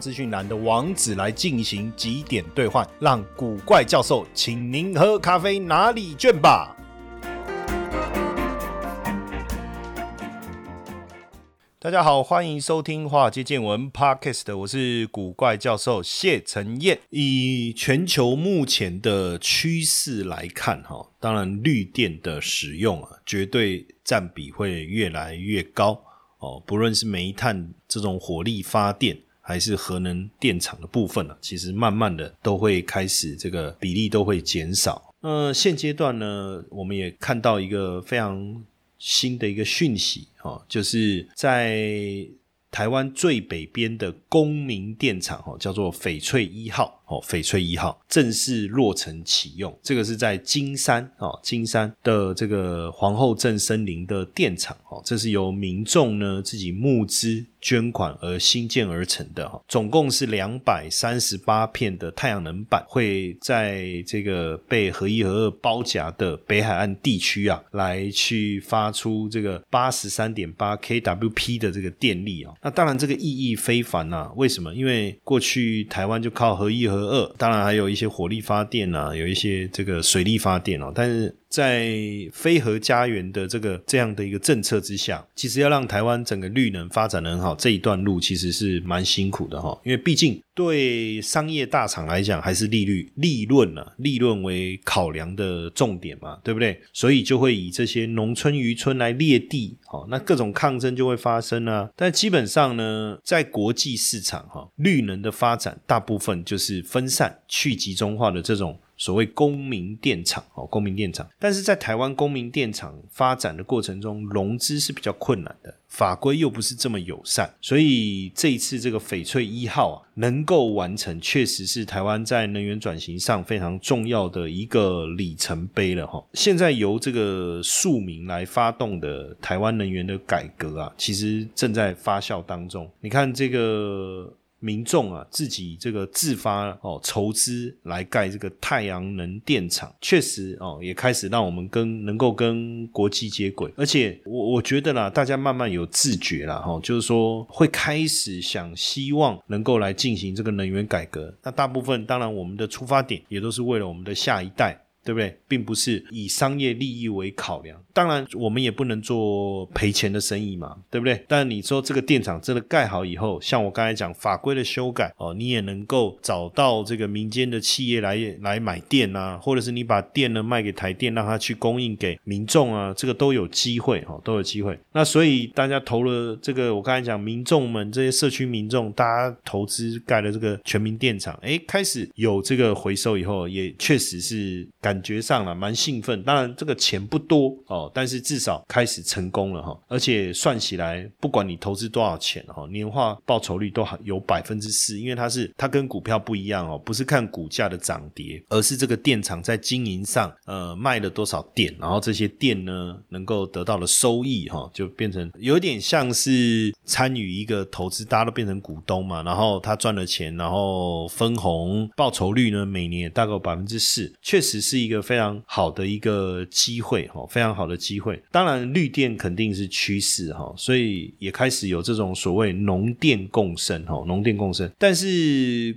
资讯栏的网址来进行几点兑换，让古怪教授请您喝咖啡拿礼券吧。大家好，欢迎收听《华尔街见闻》Podcast，我是古怪教授谢承彦。以全球目前的趋势来看，哈，当然绿电的使用啊，绝对占比会越来越高哦。不论是煤炭这种火力发电，还是核能电厂的部分呢，其实慢慢的都会开始这个比例都会减少。那现阶段呢，我们也看到一个非常新的一个讯息，哦，就是在台湾最北边的公明电厂，哦，叫做翡翠一号，哦，翡翠一号正式落成启用。这个是在金山，哦，金山的这个皇后镇森林的电厂，哦，这是由民众呢自己募资。捐款而新建而成的哈，总共是两百三十八片的太阳能板，会在这个被合一合二包夹的北海岸地区啊，来去发出这个八十三点八 kWp 的这个电力啊。那当然这个意义非凡呐，为什么？因为过去台湾就靠合一二，当然还有一些火力发电啊，有一些这个水力发电哦，但是。在非核家园的这个这样的一个政策之下，其实要让台湾整个绿能发展的很好，这一段路其实是蛮辛苦的哈。因为毕竟对商业大厂来讲，还是利率、利润呢，利润为考量的重点嘛，对不对？所以就会以这些农村渔村来列地，好，那各种抗争就会发生啊。但基本上呢，在国际市场哈，绿能的发展大部分就是分散、去集中化的这种。所谓公民电厂哦，公民电厂，但是在台湾公民电厂发展的过程中，融资是比较困难的，法规又不是这么友善，所以这一次这个翡翠一号啊能够完成，确实是台湾在能源转型上非常重要的一个里程碑了哈。现在由这个庶民来发动的台湾能源的改革啊，其实正在发酵当中。你看这个。民众啊，自己这个自发哦筹资来盖这个太阳能电厂，确实哦也开始让我们跟能够跟国际接轨，而且我我觉得啦，大家慢慢有自觉了哈，就是说会开始想希望能够来进行这个能源改革。那大部分当然我们的出发点也都是为了我们的下一代。对不对，并不是以商业利益为考量。当然，我们也不能做赔钱的生意嘛，对不对？但你说这个电厂真的盖好以后，像我刚才讲法规的修改哦，你也能够找到这个民间的企业来来买电啊，或者是你把电呢卖给台电，让他去供应给民众啊，这个都有机会哦，都有机会。那所以大家投了这个，我刚才讲民众们这些社区民众，大家投资盖了这个全民电厂，哎，开始有这个回收以后，也确实是感。感觉上了蛮兴奋，当然这个钱不多哦，但是至少开始成功了哈，而且算起来，不管你投资多少钱哈，年化报酬率都有百分之四，因为它是它跟股票不一样哦，不是看股价的涨跌，而是这个电厂在经营上呃卖了多少电，然后这些电呢能够得到的收益哈，就变成有点像是参与一个投资，大家都变成股东嘛，然后他赚了钱，然后分红报酬率呢每年大概百分之四，确实是。一个非常好的一个机会哈，非常好的机会。当然，绿电肯定是趋势哈，所以也开始有这种所谓农电共生哈，农电共生。但是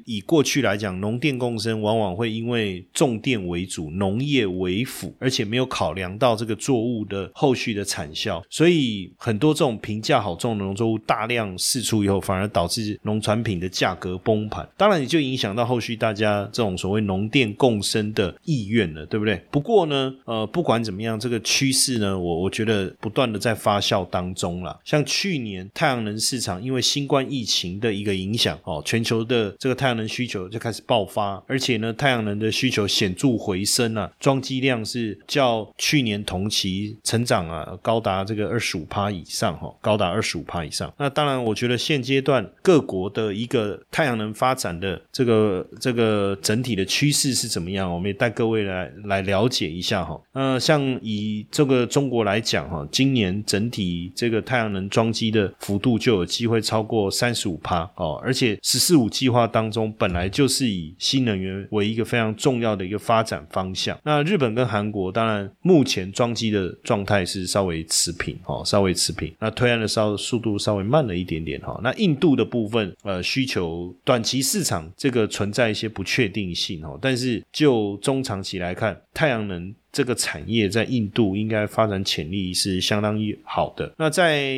以过去来讲，农电共生往往会因为重电为主，农业为辅，而且没有考量到这个作物的后续的产销，所以很多这种评价好重的农作物大量释出以后，反而导致农产品的价格崩盘。当然，也就影响到后续大家这种所谓农电共生的意愿了。对不对？不过呢，呃，不管怎么样，这个趋势呢，我我觉得不断的在发酵当中了。像去年太阳能市场因为新冠疫情的一个影响，哦，全球的这个太阳能需求就开始爆发，而且呢，太阳能的需求显著回升啊，装机量是较去年同期成长啊，高达这个二十五趴以上，哈，高达二十五趴以上。那当然，我觉得现阶段各国的一个太阳能发展的这个这个整体的趋势是怎么样，我们也带各位来来了解一下哈。呃，像以这个中国来讲哈，今年整体这个太阳能装机的幅度就有机会超过三十五趴哦，而且“十四五”计划当中本来就是以新能源为一个非常重要的一个发展方向。那日本跟韩国当然目前装机的状态是稍微持平哦，稍微持平。那推案的稍速度稍微慢了一点点哈。那印度的部分呃需求短期市场这个存在一些不确定性哦，但是就中长期来来看，太阳能。这个产业在印度应该发展潜力是相当好的。那在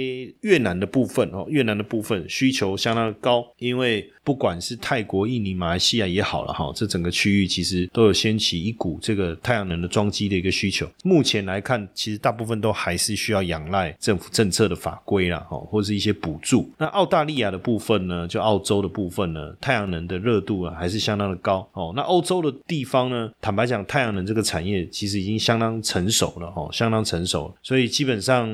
越南的部分哦，越南的部分需求相当高，因为不管是泰国、印尼、马来西亚也好了哈，这整个区域其实都有掀起一股这个太阳能的装机的一个需求。目前来看，其实大部分都还是需要仰赖政府政策的法规啦，哈，或是一些补助。那澳大利亚的部分呢，就澳洲的部分呢，太阳能的热度啊还是相当的高哦。那欧洲的地方呢，坦白讲，太阳能这个产业其实。已经相当成熟了哦，相当成熟，所以基本上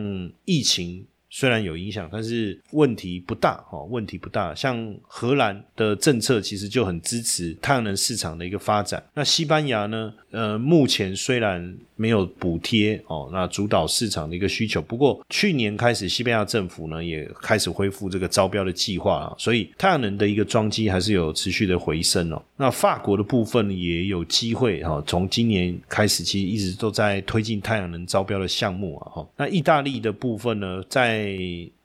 疫情虽然有影响，但是问题不大哦，问题不大。像荷兰的政策其实就很支持太阳能市场的一个发展，那西班牙呢？呃，目前虽然没有补贴哦，那主导市场的一个需求。不过去年开始，西班牙政府呢也开始恢复这个招标的计划了，所以太阳能的一个装机还是有持续的回升哦。那法国的部分也有机会哈，从今年开始其实一直都在推进太阳能招标的项目啊哈。那意大利的部分呢，在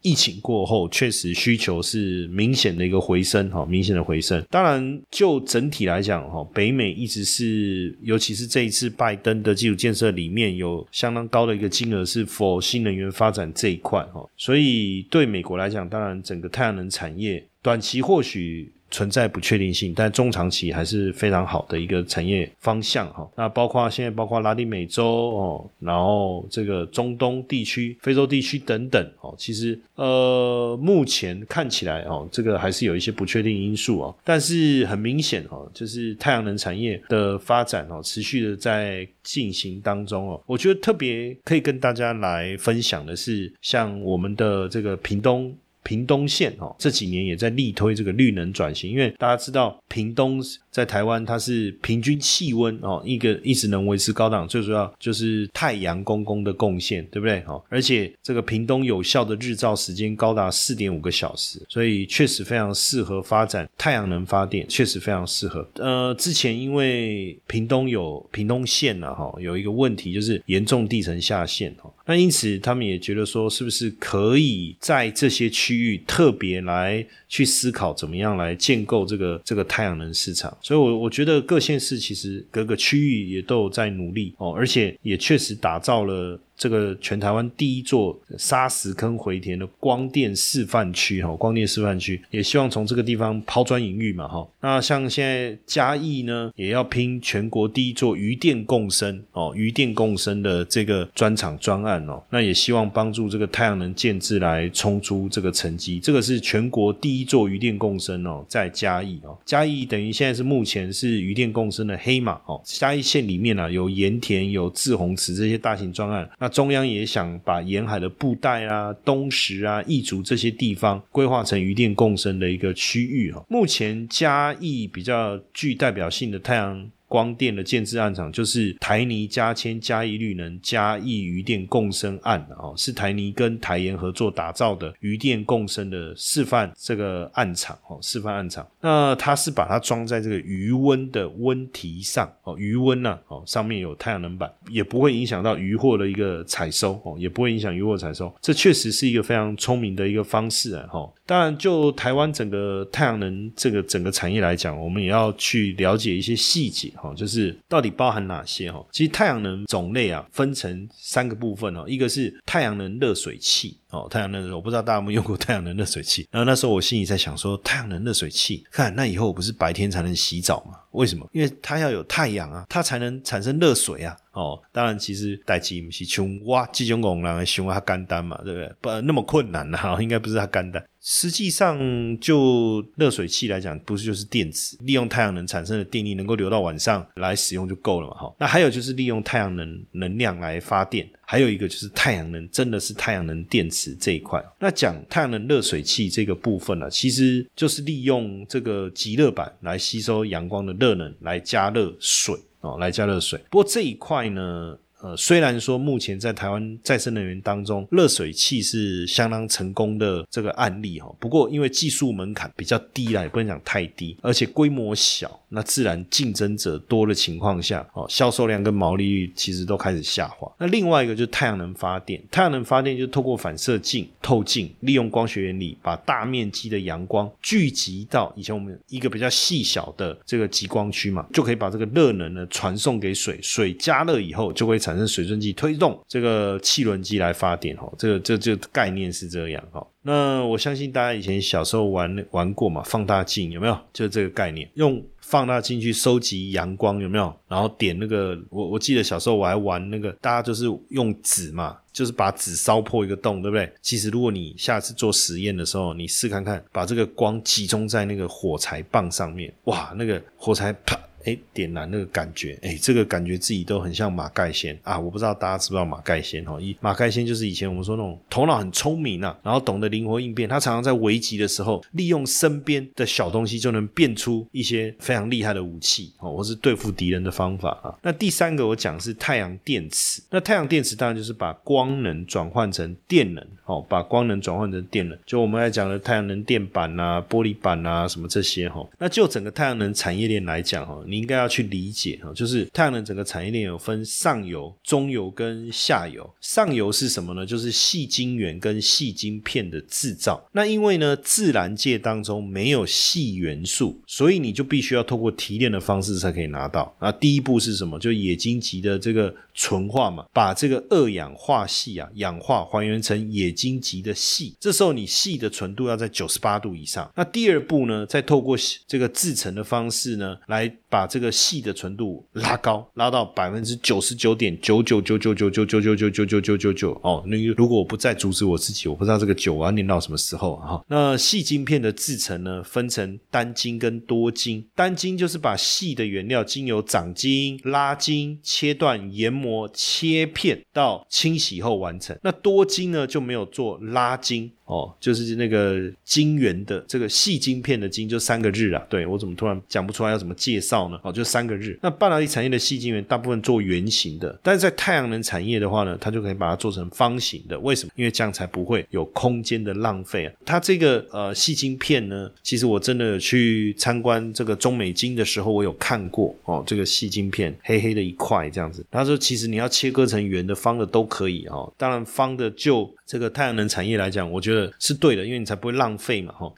疫情过后，确实需求是明显的一个回升，哈，明显的回升。当然，就整体来讲，哈，北美一直是，尤其是这一次拜登的基础建设里面有相当高的一个金额是否新能源发展这一块，哈，所以对美国来讲，当然整个太阳能产业短期或许。存在不确定性，但中长期还是非常好的一个产业方向哈。那包括现在包括拉丁美洲哦，然后这个中东地区、非洲地区等等哦，其实呃目前看起来哦，这个还是有一些不确定因素哦。但是很明显哦，就是太阳能产业的发展哦，持续的在进行当中哦。我觉得特别可以跟大家来分享的是，像我们的这个屏东。屏东县哦，这几年也在力推这个绿能转型，因为大家知道屏东在台湾它是平均气温哦，一个一直能维持高档，最主要就是太阳公公的贡献，对不对？哦，而且这个屏东有效的日照时间高达四点五个小时，所以确实非常适合发展太阳能发电，确实非常适合。呃，之前因为屏东有屏东县呢，哈，有一个问题就是严重地层下陷哦，那因此他们也觉得说，是不是可以在这些区域特别来去思考怎么样来建构这个这个太阳能市场，所以，我我觉得各县市其实各个区域也都有在努力哦，而且也确实打造了。这个全台湾第一座沙石坑回填的光电示范区哈，光电示范区也希望从这个地方抛砖引玉嘛哈。那像现在嘉义呢，也要拼全国第一座余电共生哦，余电共生的这个专场专案哦，那也希望帮助这个太阳能建制来冲出这个成绩。这个是全国第一座余电共生哦，在嘉义哦，嘉义等于现在是目前是余电共生的黑马哦。嘉义县里面呢，有盐田、有志洪池这些大型专案。那中央也想把沿海的布袋啊、东石啊、义竹这些地方规划成鱼电共生的一个区域哈。目前嘉义比较具代表性的太阳。光电的建制案场就是台泥加铅加一绿能加一余电共生案哦，是台泥跟台盐合作打造的余电共生的示范这个案场哦，示范案场。那它是把它装在这个余温的温提上哦，余温呢哦，上面有太阳能板，也不会影响到渔获的一个采收哦，也不会影响渔获采收。这确实是一个非常聪明的一个方式啊哈。当然，就台湾整个太阳能这个整个产业来讲，我们也要去了解一些细节。哦就是到底包含哪些哈？其实太阳能种类啊，分成三个部分哦，一个是太阳能热水器哦，太阳能我不知道大家有没有用过太阳能热水器，然后那时候我心里在想说，太阳能热水器，看那以后我不是白天才能洗澡吗？为什么？因为它要有太阳啊，它才能产生热水啊。哦，当然，其实代际不是穷哇，这种工人熊它干单嘛，对不对？不那么困难呐，应该不是它干单。实际上，就热水器来讲，不是就是电池，利用太阳能产生的电力能够留到晚上来使用就够了嘛？哈，那还有就是利用太阳能能量来发电，还有一个就是太阳能，真的是太阳能电池这一块。那讲太阳能热水器这个部分呢，其实就是利用这个极热板来吸收阳光的热能来加热水。哦，来加热水。不过这一块呢？呃，虽然说目前在台湾再生能源当中，热水器是相当成功的这个案例哈。不过因为技术门槛比较低啦，也不能讲太低，而且规模小，那自然竞争者多的情况下，哦，销售量跟毛利率其实都开始下滑。那另外一个就是太阳能发电，太阳能发电就透过反射镜、透镜，利用光学原理，把大面积的阳光聚集到以前我们一个比较细小的这个极光区嘛，就可以把这个热能呢传送给水，水加热以后就会产。产生水蒸气推动这个汽轮机来发电哈，这个这这概念是这样哈。那我相信大家以前小时候玩玩过嘛，放大镜有没有？就这个概念，用放大镜去收集阳光有没有？然后点那个，我我记得小时候我还玩那个，大家就是用纸嘛，就是把纸烧破一个洞，对不对？其实如果你下次做实验的时候，你试看看，把这个光集中在那个火柴棒上面，哇，那个火柴啪。哎，点燃那个感觉，哎，这个感觉自己都很像马盖先啊！我不知道大家知不知道马盖先哈？一马盖先就是以前我们说那种头脑很聪明啊，然后懂得灵活应变。他常常在危急的时候，利用身边的小东西就能变出一些非常厉害的武器哦，或是对付敌人的方法啊。那第三个我讲是太阳电池，那太阳电池当然就是把光能转换成电能哦，把光能转换成电能。就我们来讲的太阳能电板啊、玻璃板啊什么这些哈。那就整个太阳能产业链来讲哈。你应该要去理解哈，就是太阳能整个产业链有分上游、中游跟下游。上游是什么呢？就是细晶圆跟细晶片的制造。那因为呢，自然界当中没有细元素，所以你就必须要透过提炼的方式才可以拿到。那第一步是什么？就冶金级的这个纯化嘛，把这个二氧化系啊氧化还原成冶金级的锡。这时候你细的纯度要在九十八度以上。那第二步呢，再透过这个制成的方式呢，来把把这个细的纯度拉高，拉到百分之九十九点九九九九九九九九九九九九九九哦。那如果我不再阻止我自己，我不知道这个九我要念到什么时候啊？那细晶片的制成呢，分成单晶跟多晶。单晶就是把细的原料经由长晶、拉晶、切断、研磨、切片到清洗后完成。那多晶呢，就没有做拉晶。哦，就是那个晶圆的这个细晶片的晶，就三个日啊。对我怎么突然讲不出来要怎么介绍呢？哦，就三个日。那半导体产业的细晶圆大部分做圆形的，但是在太阳能产业的话呢，它就可以把它做成方形的。为什么？因为这样才不会有空间的浪费啊。它这个呃细晶片呢，其实我真的去参观这个中美晶的时候，我有看过哦，这个细晶片黑黑的一块这样子。他说，其实你要切割成圆的、方的都可以哦。当然方的就这个太阳能产业来讲，我觉得是对的，因为你才不会浪费嘛，哈。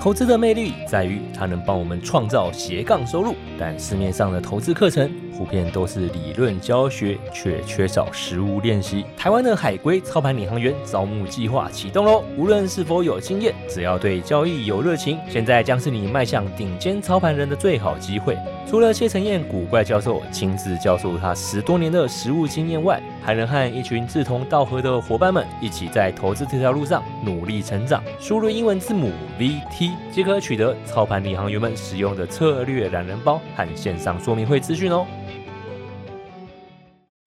投资的魅力在于它能帮我们创造斜杠收入，但市面上的投资课程普遍都是理论教学，却缺少实物练习。台湾的海归操盘领航员招募计划启动喽！无论是否有经验，只要对交易有热情，现在将是你迈向顶尖操盘人的最好机会。除了谢承彦古怪教授亲自教授他十多年的实务经验外，还能和一群志同道合的伙伴们一起在投资这条路上努力成长。输入英文字母 VT 即可取得操盘领航员们使用的策略懒人包和线上说明会资讯哦。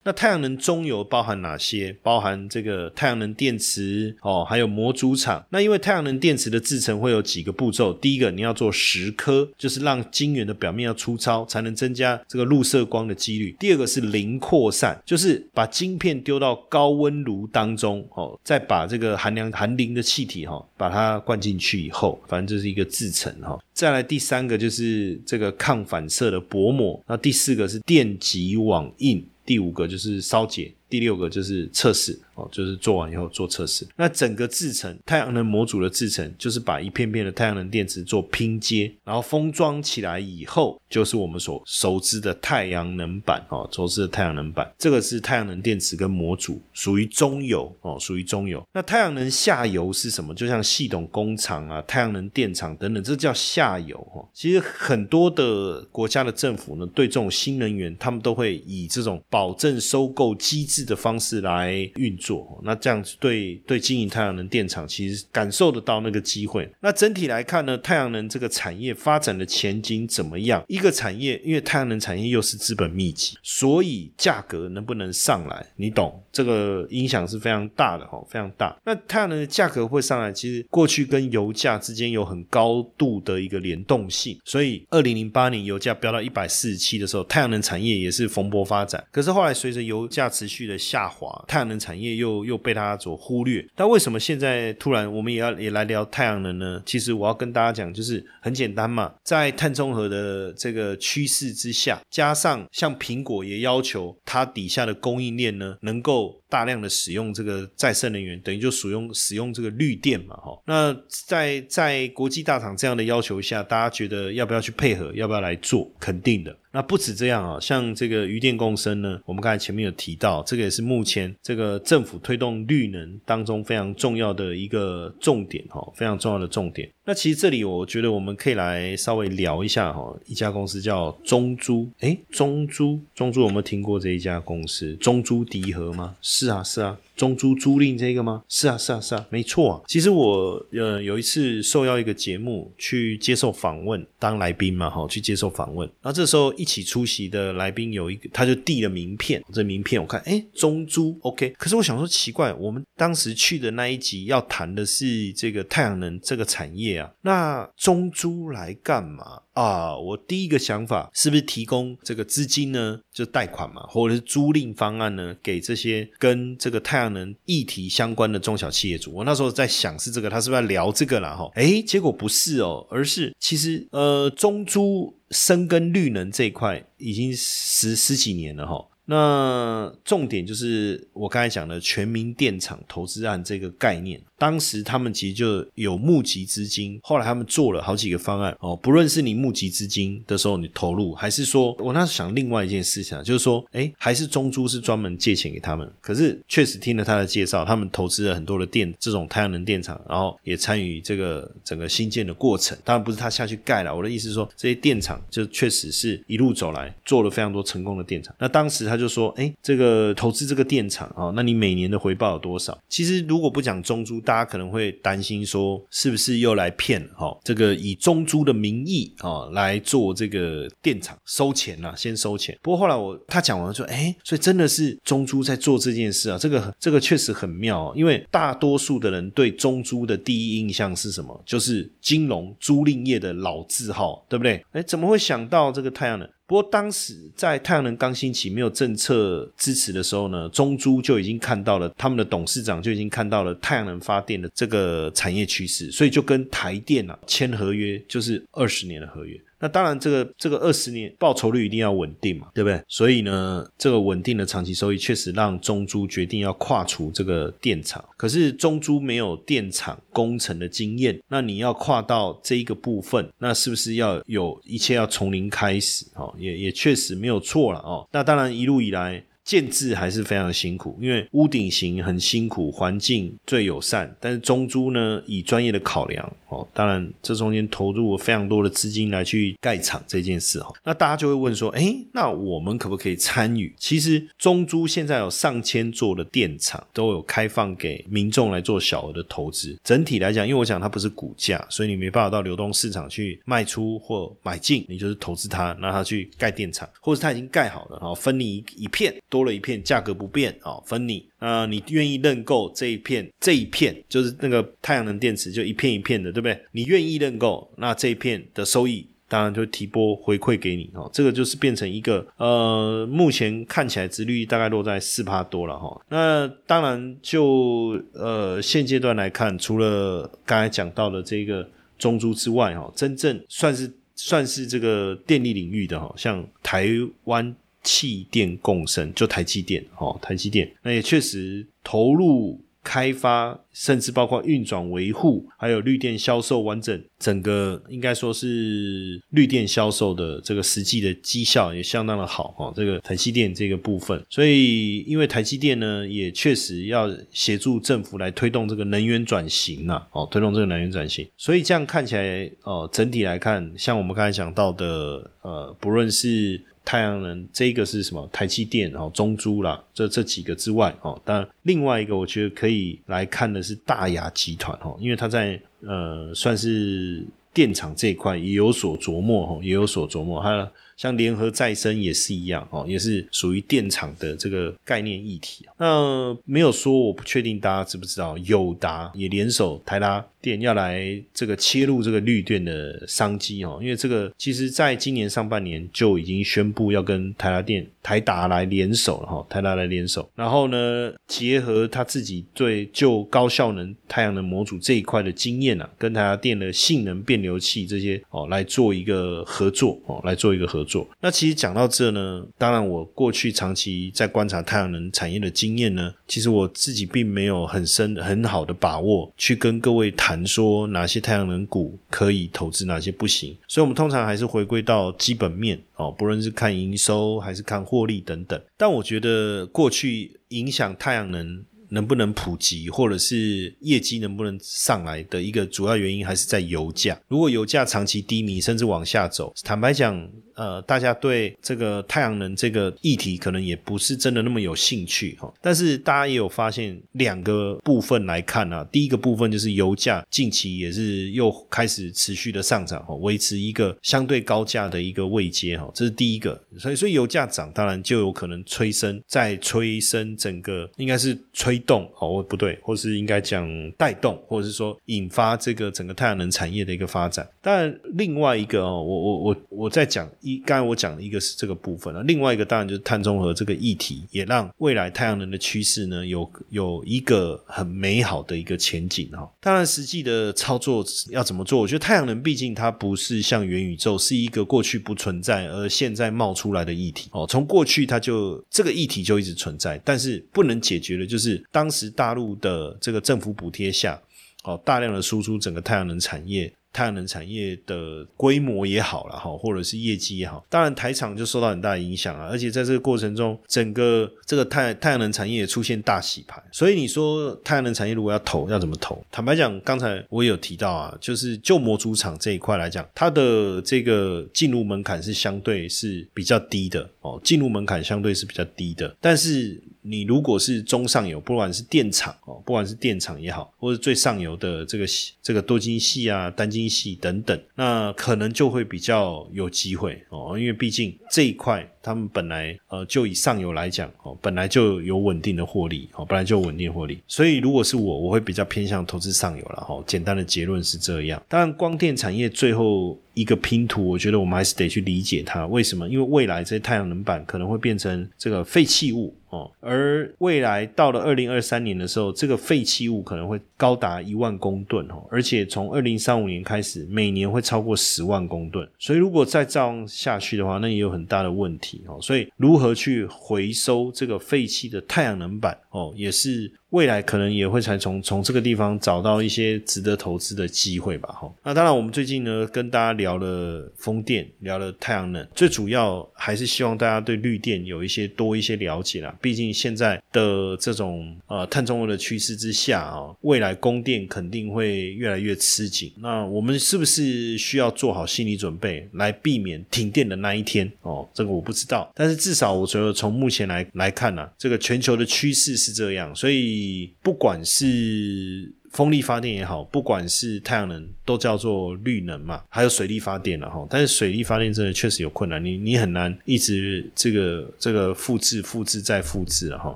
那太阳能中游包含哪些？包含这个太阳能电池哦，还有模组厂。那因为太阳能电池的制成会有几个步骤，第一个你要做蚀刻，就是让晶圆的表面要粗糙，才能增加这个入射光的几率。第二个是零扩散，就是把晶片丢到高温炉当中哦，再把这个含量含磷的气体哈，把它灌进去以后，反正这是一个制成哈。再来第三个就是这个抗反射的薄膜，那第四个是电极网印。第五个就是烧结第六个就是测试哦，就是做完以后做测试。那整个制成太阳能模组的制成，就是把一片片的太阳能电池做拼接，然后封装起来以后，就是我们所熟知的太阳能板哦，熟知的太阳能板。这个是太阳能电池跟模组，属于中游哦，属于中游。那太阳能下游是什么？就像系统工厂啊、太阳能电厂等等，这叫下游哈。其实很多的国家的政府呢，对这种新能源，他们都会以这种保证收购机制。的方式来运作，那这样子对对经营太阳能电厂，其实感受得到那个机会。那整体来看呢，太阳能这个产业发展的前景怎么样？一个产业，因为太阳能产业又是资本密集，所以价格能不能上来，你懂？这个影响是非常大的哈，非常大。那太阳能的价格会上来，其实过去跟油价之间有很高度的一个联动性，所以二零零八年油价飙到一百四十七的时候，太阳能产业也是蓬勃发展。可是后来随着油价持续的下滑，太阳能产业又又被它所忽略。但为什么现在突然我们也要也来聊太阳能呢？其实我要跟大家讲，就是很简单嘛，在碳中和的这个趋势之下，加上像苹果也要求它底下的供应链呢，能够大量的使用这个再生能源，等于就使用使用这个绿电嘛，哈。那在在国际大厂这样的要求下，大家觉得要不要去配合？要不要来做？肯定的。那不止这样啊，像这个余电共生呢，我们刚才前面有提到，这个也是目前这个政府推动绿能当中非常重要的一个重点哈，非常重要的重点。那其实这里我觉得我们可以来稍微聊一下哈，一家公司叫中珠，诶，中珠，中珠有没有听过这一家公司？中珠迪和吗？是啊，是啊。中租租赁这个吗？是啊，是啊，是啊，没错啊。其实我呃有一次受邀一个节目去接受访问，当来宾嘛，哈，去接受访问。然后这时候一起出席的来宾有一个，他就递了名片。这名片我看，哎，中租，OK。可是我想说奇怪，我们当时去的那一集要谈的是这个太阳能这个产业啊，那中租来干嘛？啊，我第一个想法是不是提供这个资金呢？就贷款嘛，或者是租赁方案呢？给这些跟这个太阳能议题相关的中小企业主。我那时候在想是这个，他是不是要聊这个了哈？诶，结果不是哦，而是其实呃，中租深耕绿能这一块已经十十几年了哈。那重点就是我刚才讲的全民电厂投资案这个概念。当时他们其实就有募集资金，后来他们做了好几个方案哦。不论是你募集资金的时候你投入，还是说我那时想另外一件事情，就是说，哎，还是中珠是专门借钱给他们。可是确实听了他的介绍，他们投资了很多的电这种太阳能电厂，然后也参与这个整个新建的过程。当然不是他下去盖了，我的意思是说，这些电厂就确实是一路走来做了非常多成功的电厂。那当时他就说，哎，这个投资这个电厂啊，那你每年的回报有多少？其实如果不讲中珠。大家可能会担心说，是不是又来骗哈？这个以中租的名义啊来做这个电厂收钱呐，先收钱。不过后来我他讲完说，哎，所以真的是中租在做这件事啊，这个这个确实很妙。因为大多数的人对中租的第一印象是什么？就是金融租赁业的老字号，对不对？哎，怎么会想到这个太阳能？不过当时在太阳能刚兴起、没有政策支持的时候呢，中珠就已经看到了，他们的董事长就已经看到了太阳能发电的这个产业趋势，所以就跟台电啊签合约，就是二十年的合约。那当然，这个这个二十年报酬率一定要稳定嘛，对不对？所以呢，这个稳定的长期收益确实让中珠决定要跨出这个电厂。可是中珠没有电厂工程的经验，那你要跨到这一个部分，那是不是要有一切要从零开始？哦，也也确实没有错了哦。那当然一路以来。建制还是非常辛苦，因为屋顶型很辛苦，环境最友善。但是中珠呢，以专业的考量哦，当然这中间投入了非常多的资金来去盖厂这件事哈。那大家就会问说，哎，那我们可不可以参与？其实中珠现在有上千座的电厂都有开放给民众来做小额的投资。整体来讲，因为我讲它不是股价，所以你没办法到流动市场去卖出或买进，你就是投资它，让它去盖电厂，或者它已经盖好了，然后分你一一片。多了一片，价格不变啊，分你啊，你愿意认购这一片，这一片就是那个太阳能电池，就一片一片的，对不对？你愿意认购，那这一片的收益当然就提拨回馈给你哦。这个就是变成一个呃，目前看起来值率大概落在四趴多了哈。那当然就呃现阶段来看，除了刚才讲到的这个中珠之外哈，真正算是算是这个电力领域的哈，像台湾。气电共生，就台积电哦，台积电那也确实投入。开发，甚至包括运转维护，还有绿电销售完整，整个应该说是绿电销售的这个实际的绩效也相当的好哈。这个台积电这个部分，所以因为台积电呢，也确实要协助政府来推动这个能源转型呐，哦，推动这个能源转型，所以这样看起来，哦，整体来看，像我们刚才讲到的，呃，不论是。太阳能这个是什么？台积电哦，中珠啦，这这几个之外哦，当然另外一个我觉得可以来看的是大雅集团哦，因为它在呃算是电厂这一块也有所琢磨哦，也有所琢磨。它像联合再生也是一样哦，也是属于电厂的这个概念议题。那没有说，我不确定大家知不知道，友达也联手台拉。电要来这个切入这个绿电的商机哦，因为这个其实在今年上半年就已经宣布要跟台达电、台达来联手了哈，台达来联手，然后呢，结合他自己对就高效能太阳能模组这一块的经验啊，跟台达电的性能变流器这些哦来做一个合作哦，来做一个合作。那其实讲到这呢，当然我过去长期在观察太阳能产业的经验呢，其实我自己并没有很深很好的把握去跟各位谈。说哪些太阳能股可以投资，哪些不行？所以，我们通常还是回归到基本面哦，不论是看营收还是看获利等等。但我觉得，过去影响太阳能能不能普及，或者是业绩能不能上来的一个主要原因，还是在油价。如果油价长期低迷，甚至往下走，坦白讲。呃，大家对这个太阳能这个议题可能也不是真的那么有兴趣哈。但是大家也有发现两个部分来看啊，第一个部分就是油价近期也是又开始持续的上涨哈，维持一个相对高价的一个位阶哈，这是第一个。所以，所以油价涨，当然就有可能催生，再催生整个应该是吹动哦，不对，或是应该讲带动，或者是说引发这个整个太阳能产业的一个发展。但另外一个哦，我我我我在讲。一刚才我讲的一个是这个部分了，另外一个当然就是碳中和这个议题，也让未来太阳能的趋势呢有有一个很美好的一个前景哈。当然，实际的操作要怎么做？我觉得太阳能毕竟它不是像元宇宙，是一个过去不存在而现在冒出来的议题哦。从过去它就这个议题就一直存在，但是不能解决的就是当时大陆的这个政府补贴下，哦大量的输出整个太阳能产业。太阳能产业的规模也好了哈，或者是业绩也好，当然台厂就受到很大的影响啊。而且在这个过程中，整个这个太太阳能产业也出现大洗牌。所以你说太阳能产业如果要投，要怎么投？坦白讲，刚才我有提到啊，就是旧模组厂这一块来讲，它的这个进入门槛是相对是比较低的哦，进入门槛相对是比较低的，但是。你如果是中上游，不管是电厂哦，不管是电厂也好，或者最上游的这个这个多晶系啊、单晶系等等，那可能就会比较有机会哦，因为毕竟这一块。他们本来呃就以上游来讲哦，本来就有稳定的获利哦，本来就稳定获利，所以如果是我，我会比较偏向投资上游了哈。简单的结论是这样。当然，光电产业最后一个拼图，我觉得我们还是得去理解它为什么？因为未来这些太阳能板可能会变成这个废弃物哦，而未来到了二零二三年的时候，这个废弃物可能会高达一万公吨哦，而且从二零三五年开始，每年会超过十万公吨。所以如果再这样下去的话，那也有很大的问题。哦，所以如何去回收这个废弃的太阳能板哦，也是。未来可能也会才从从这个地方找到一些值得投资的机会吧，哈。那当然，我们最近呢跟大家聊了风电，聊了太阳能，最主要还是希望大家对绿电有一些多一些了解啦。毕竟现在的这种呃碳中和的趋势之下啊，未来供电肯定会越来越吃紧。那我们是不是需要做好心理准备，来避免停电的那一天？哦，这个我不知道。但是至少我觉得从目前来来看呢，这个全球的趋势是这样，所以。不管是。风力发电也好，不管是太阳能，都叫做绿能嘛。还有水力发电了哈，但是水力发电真的确实有困难，你你很难一直这个这个复制、复制再复制了哈。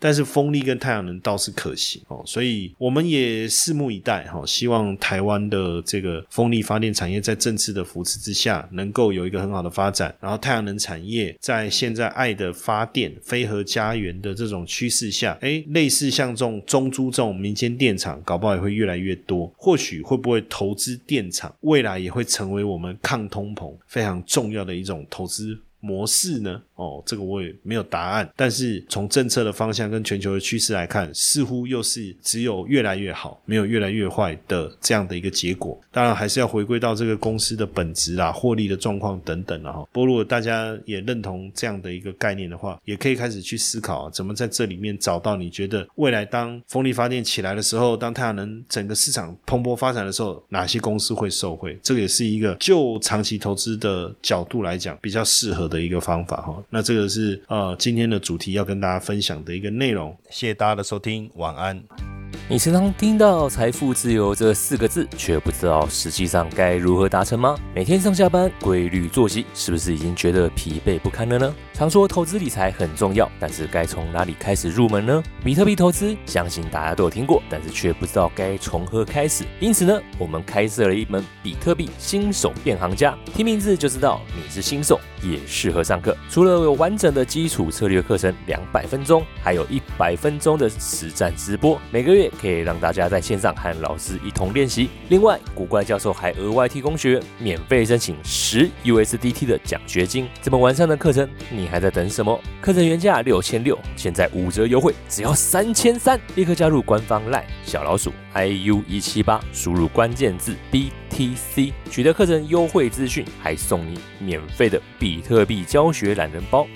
但是风力跟太阳能倒是可行哦，所以我们也拭目以待哈。希望台湾的这个风力发电产业在政策的扶持之下，能够有一个很好的发展。然后太阳能产业在现在爱的发电、飞核家园的这种趋势下，哎，类似像这种中租这种民间电厂，搞不好也会。越来越多，或许会不会投资电厂，未来也会成为我们抗通膨非常重要的一种投资模式呢？哦，这个我也没有答案。但是从政策的方向跟全球的趋势来看，似乎又是只有越来越好，没有越来越坏的这样的一个结果。当然还是要回归到这个公司的本质啦、获利的状况等等了哈。不过如果大家也认同这样的一个概念的话，也可以开始去思考啊，怎么在这里面找到你觉得未来当风力发电起来的时候，当太阳能整个市场蓬勃发展的时候，哪些公司会受惠？这个也是一个就长期投资的角度来讲比较适合的一个方法哈。那这个是呃今天的主题要跟大家分享的一个内容。谢谢大家的收听，晚安。你时常听到财富自由这四个字，却不知道实际上该如何达成吗？每天上下班规律作息，是不是已经觉得疲惫不堪了呢？常说投资理财很重要，但是该从哪里开始入门呢？比特币投资，相信大家都有听过，但是却不知道该从何开始。因此呢，我们开设了一门比特币新手变行家，听名字就知道你是新手，也适合上课。除了有完整的基础策略课程两百分钟，还有一百分钟的实战直播，每个月。可以让大家在线上和老师一同练习。另外，古怪教授还额外提供学员免费申请十 USDT 的奖学金。这么完善的课程，你还在等什么？课程原价六千六，现在五折优惠，只要三千三！立刻加入官方 LINE 小老鼠 IU 一七八，输入关键字 BTC，取得课程优惠资讯，还送你免费的比特币教学懒人包。